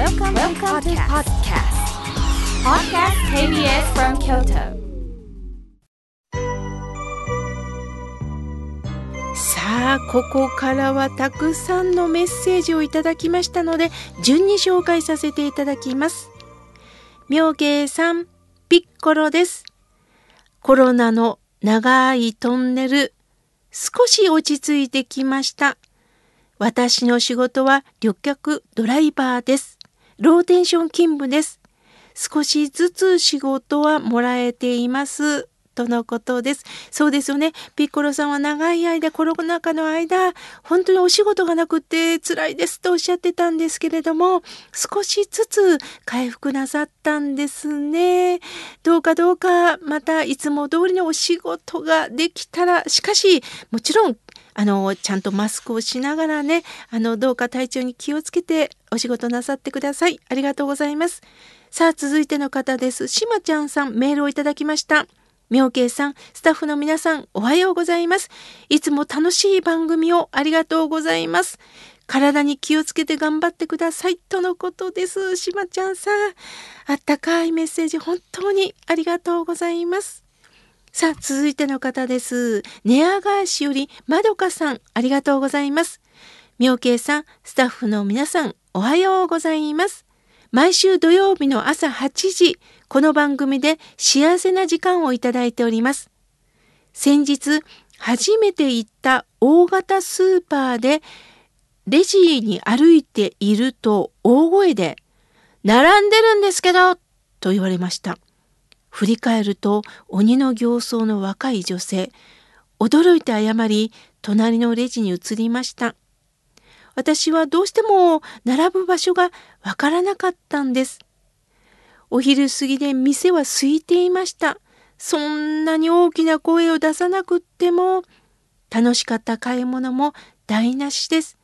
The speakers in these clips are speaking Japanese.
Welcome, Welcome to podcast. Podcast. KBS from Kyoto. さあここからはたくさんのメッセージをいただきましたので順に紹介させていただきます。妙慶さんピッコロです。コロナの長いトンネル少し落ち着いてきました。私の仕事は旅客ドライバーですローテンション勤務です。少しずつ仕事はもらえています。とのことです。そうですよね。ピッコロさんは長い間、コロナ禍の間、本当にお仕事がなくて辛いですとおっしゃってたんですけれども、少しずつ回復なさったんですね。どうかどうか、またいつも通りのお仕事ができたら、しかし、もちろん、あの、ちゃんとマスクをしながらね、あの、どうか体調に気をつけてお仕事なさってください。ありがとうございます。さあ、続いての方です。しまちゃんさん、メールをいただきました。妙慶さん、スタッフの皆さん、おはようございます。いつも楽しい番組をありがとうございます。体に気をつけて頑張ってください。とのことです。しまちゃんさん、あったかいメッセージ、本当にありがとうございます。さあ、続いての方です。寝屋川市よりまどかさん、ありがとうございます。妙慶さん、スタッフの皆さん、おはようございます。毎週土曜日の朝8時、この番組で幸せな時間をいただいております。先日、初めて行った大型スーパーでレジに歩いていると大声で、並んでるんですけどと言われました。振り返ると鬼の形相の若い女性、驚いて謝り、隣のレジに移りました。私はどうしても並ぶ場所がわからなかったんです。お昼過ぎで店は空いていました。そんなに大きな声を出さなくっても、楽しかった買い物も台無しです。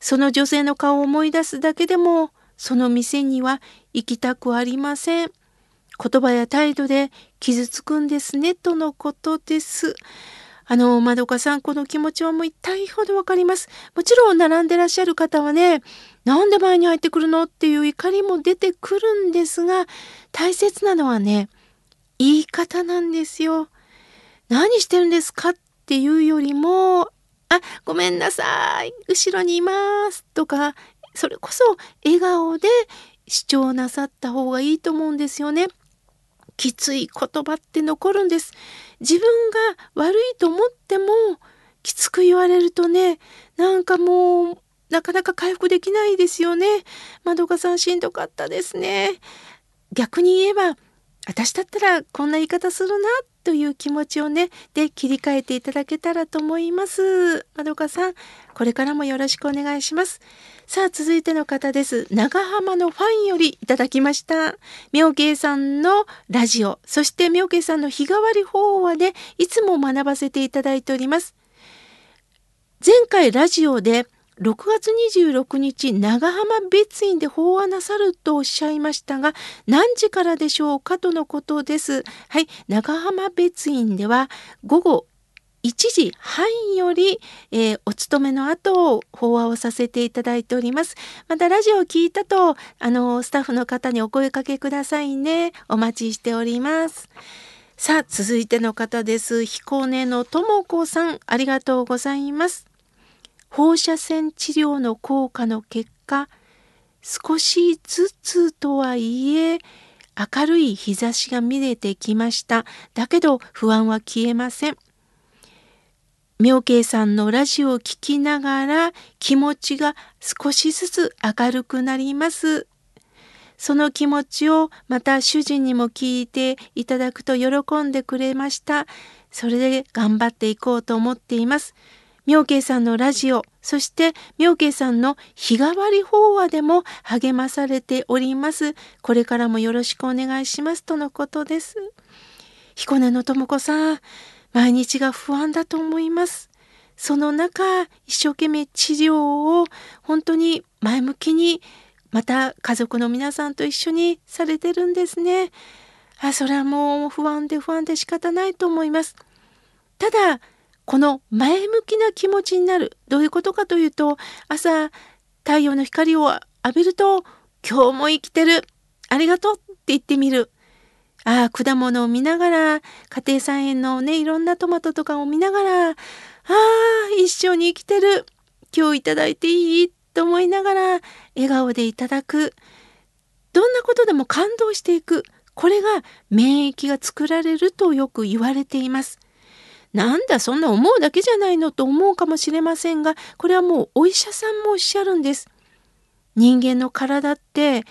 その女性の顔を思い出すだけでも、その店には行きたくありません。言葉や態度で傷つくんですね、とのことです。あの、まどかさん、この気持ちはもう痛いほどわかります。もちろん並んでらっしゃる方はね、なんで前に入ってくるのっていう怒りも出てくるんですが、大切なのはね、言い方なんですよ。何してるんですかっていうよりも、あ、ごめんなさい、後ろにいますとか、それこそ笑顔で主張なさった方がいいと思うんですよね。きつい言葉って残るんです。自分が悪いと思ってもきつく言われるとねなんかもうなかなか回復できないですよね。まどかさんしんどかったですね。逆に言えば私だったらこんな言い方するなという気持ちをねで切り替えていただけたらと思います。まどかさんこれからもよろしくお願いします。さあ続いての方です。長浜のファンよりいただきました。妙慶さんのラジオそして妙慶さんの日替わり法話でいつも学ばせていただいております。前回ラジオで6月26日長浜別院で法話なさるとおっしゃいましたが何時からでしょうかとのことです。はい、長浜別院では午後1時半より、えー、お勤めの後法話をさせていただいております。またラジオを聞いたとあのスタッフの方にお声かけくださいね。お待ちしております。さあ続いての方です。彦根のともこさんありがとうございます。放射線治療の効果の結果少しずつとはいえ明るい日差しが見れてきました。だけど不安は消えません。妙慶さんのラジオを聴きながら気持ちが少しずつ明るくなります。その気持ちをまた主人にも聞いていただくと喜んでくれました。それで頑張っていこうと思っています。妙慶さんのラジオ、そして妙慶さんの日替わり法話でも励まされております。これからもよろしくお願いしますとのことです。彦根の智子さん、毎日が不安だと思います。その中、一生懸命治療を本当に前向きに、また家族の皆さんと一緒にされてるんですね。あ、それはもう不安で不安で仕方ないと思います。ただ、この前向きな気持ちになるどういうことかというと朝太陽の光を浴びると今日も生きてる。ありがとうって言ってみる。ああ、果物を見ながら、家庭菜園のね、いろんなトマトとかを見ながら、ああ、一緒に生きてる。今日いただいていいと思いながら、笑顔でいただく。どんなことでも感動していく。これが免疫が作られるとよく言われています。なんだそんな思うだけじゃないのと思うかもしれませんがこれはもうお医者さんもおっしゃるんです。人間の体って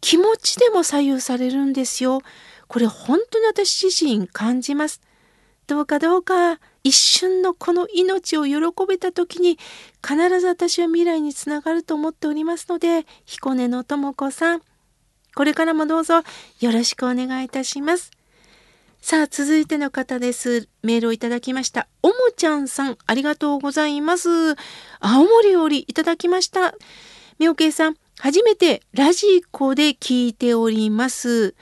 気持ちでも左右されるんですよ。これ本当に私自身感じます。どうかどうか一瞬のこの命を喜べた時に必ず私は未来につながると思っておりますので彦根の智子さんこれからもどうぞよろしくお願いいたします。さあ、続いての方です。メールをいただきました。おもちゃんさん、ありがとうございます。青森よりいただきました。みょうけいさん、初めてラジコで聞いております。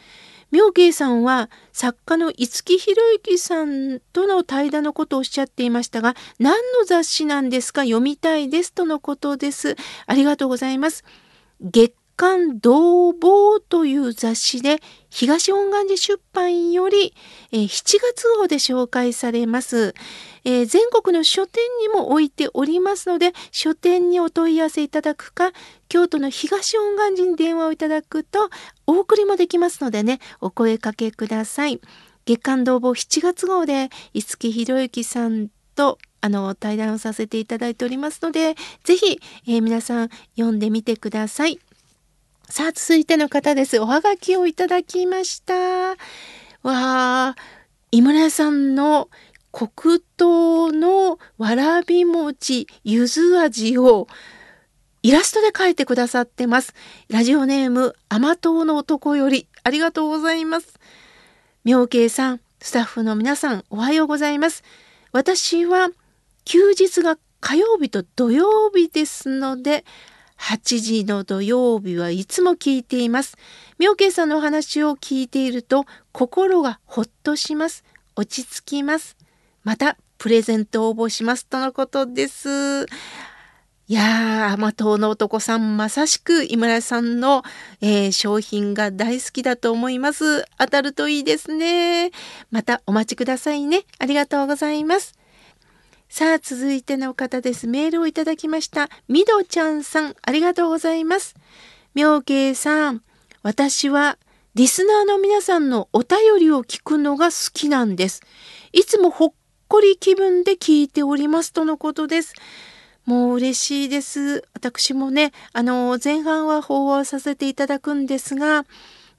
妙慶さんは作家の五木ひろゆきさんとの対談のことをおっしゃっていましたが何の雑誌なんですか？読みたいですとのことです。ありがとうございます。月刊同房という雑誌で東本願寺出版より、えー、7月号で紹介されます、えー、全国の書店にも置いておりますので書店にお問い合わせいただくか京都の東本願寺に電話をいただくとお送りもできますのでねお声かけください月刊同房7月号で五木ひろゆきさんとあの対談をさせていただいておりますので是非、えー、皆さん読んでみてください。さあ、続いての方です。おはがきをいただきました。わあ、井村さんの黒糖のわらび餅ゆず味をイラストで描いてくださってます。ラジオネーム甘党の男よりありがとうございます。妙慶さん、スタッフの皆さん、おはようございます。私は休日が火曜日と土曜日ですので、8時の土曜日はいつも聞いています。妙慶さんのお話を聞いていると心がほっとします。落ち着きます。またプレゼント応募しますとのことです。いやー、甘党の男さん、まさしく井村さんの、えー、商品が大好きだと思います。当たるといいですね。またお待ちくださいね。ありがとうございます。さあ、続いての方です。メールをいただきました。みどちゃんさん、ありがとうございます。妙慶さん、私はリスナーの皆さんのお便りを聞くのが好きなんです。いつもほっこり気分で聞いておりますとのことです。もう嬉しいです。私もね、あの、前半は法話させていただくんですが、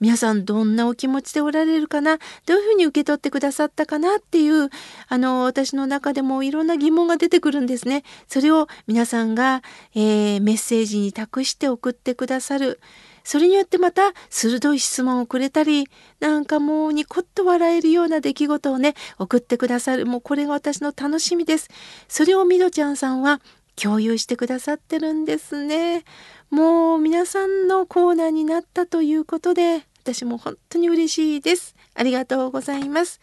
皆さんどんなお気持ちでおられるかな？どういうふうに受け取ってくださったかなっていうあの私の中でもいろんな疑問が出てくるんですね。それを皆さんが、えー、メッセージに託して送ってくださる。それによってまた鋭い質問をくれたりなんかもうニコッと笑えるような出来事をね送ってくださるもうこれが私の楽しみです。それをみどちゃんさんは共有してくださってるんですね。もう皆さんのコーナーになったということで私も本当に嬉しいです。ありがとうございます。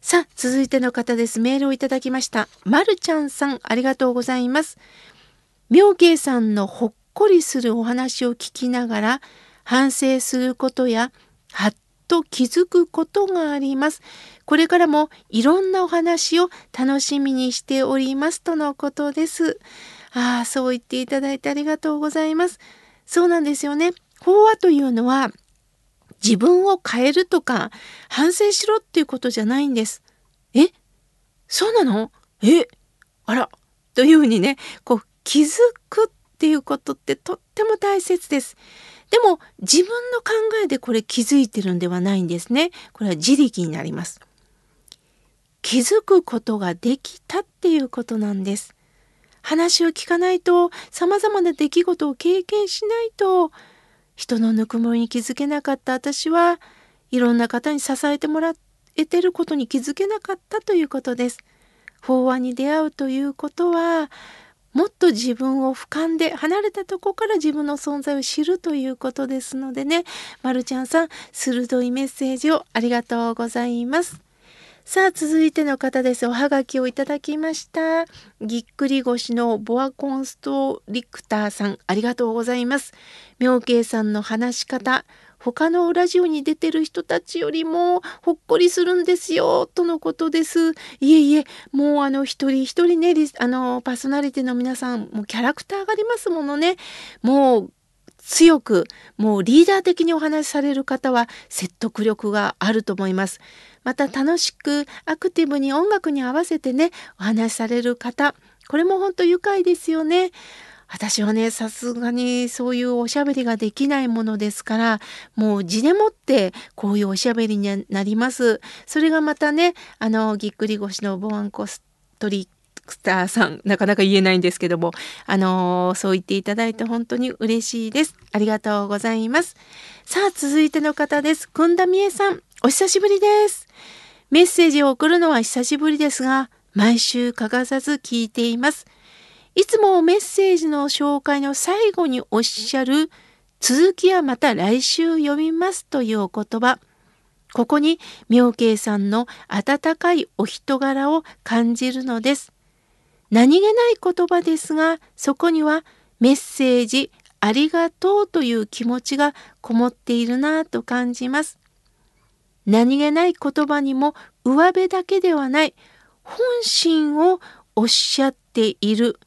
さあ、続いての方です。メールをいただきました。まるちゃんさん、ありがとうございます。妙慶さんのほっこりするお話を聞きながら、反省することや、はっと気づくことがあります。これからもいろんなお話を楽しみにしておりますとのことです。ああ、そう言っていただいてありがとうございます。そうなんですよね。法話というのは、自分を変えるとか反省しろっていうことじゃないんです。え？そうなの？え？あらというふうにねこう気づくっていうことってとっても大切です。でも自分の考えでこれ気づいてるんではないんですね。これは自力になります。気づくことができたっていうことなんです。話を聞かないと様々な出来事を経験しないと人のぬくもりに気づけなかった私はいろんな方に支えてもらえてることに気づけなかったということです。法話に出会うということはもっと自分を俯瞰で離れたとこから自分の存在を知るということですのでね、まるちゃんさん、鋭いメッセージをありがとうございます。さあ続いての方です。おはがきをいただきました。ぎっくり腰のボアコンストリクターさんありがとうございます。妙慶さんの話し方他のラジオに出てる人たちよりもほっこりするんですよとのことです。いえいえもうあの一人一人ねあのパーソナリティの皆さんもキャラクターがありますものね。もう強くもうリーダー的にお話しされる方は説得力があると思います。また楽しくアクティブに音楽に合わせてねお話しされる方これも本当愉快ですよね。私はねさすがにそういうおしゃべりができないものですからもう字でもってこういうおしゃべりになります。それがまたねあのぎっくり腰のボアンコストリクターさんなかなか言えないんですけどもあのそう言っていただいて本当に嬉しいです。ありがとうございます。さあ続いての方です。くんだみえさんお久しぶりです。メッセージを送るのは久しぶりですが、毎週欠かさず聞いています。いつもメッセージの紹介の最後におっしゃる、続きはまた来週読みますというお言葉。ここに妙慶さんの温かいお人柄を感じるのです。何気ない言葉ですが、そこにはメッセージありがとうという気持ちがこもっているなぁと感じます。何気ない言葉にも上辺だけではない本心をおっしゃっている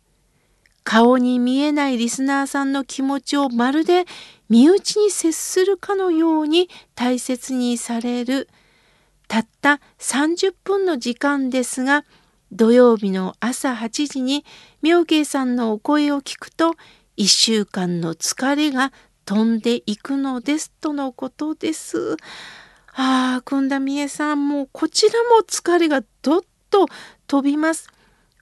顔に見えないリスナーさんの気持ちをまるで身内に接するかのように大切にされるたった30分の時間ですが土曜日の朝8時に妙慶さんのお声を聞くと1週間の疲れが飛んでいくのですとのことです。ああ、くんだみえさんもうこちらも疲れがどっと飛びます。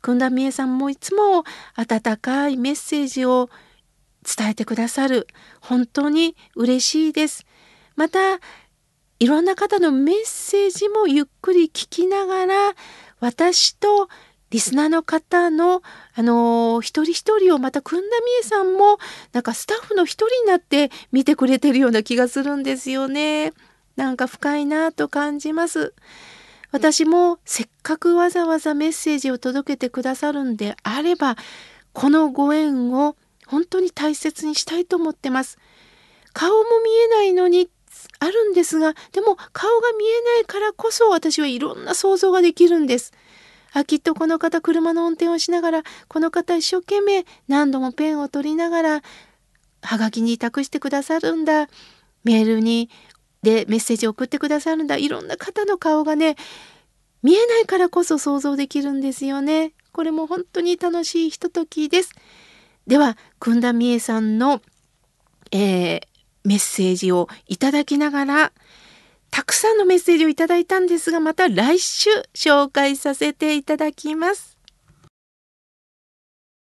くんだみえさんもいつも温かいメッセージを伝えてくださる。本当に嬉しいです。また、いろんな方のメッセージもゆっくり聞きながら、私とリスナーの方の、あのー、一人一人をまたくんだみえさんもなんかスタッフの一人になって見てくれてるような気がするんですよね。なんか深いなと感じます。私もせっかくわざわざメッセージを届けてくださるんであれば、このご縁を本当に大切にしたいと思ってます。顔も見えないのにあるんですが、でも顔が見えないからこそ私はいろんな想像ができるんです。あ、きっとこの方車の運転をしながら、この方一生懸命何度もペンを取りながら、はがきに託してくださるんだ。メールにでメッセージを送ってくださるんだいろんな方の顔がね見えないからこそ想像できるんですよね。これも本当に楽しいひとときです。では、くんだみえさんの、えー、メッセージをいただきながら、たくさんのメッセージをいただいたんですが、また来週紹介させていただきます。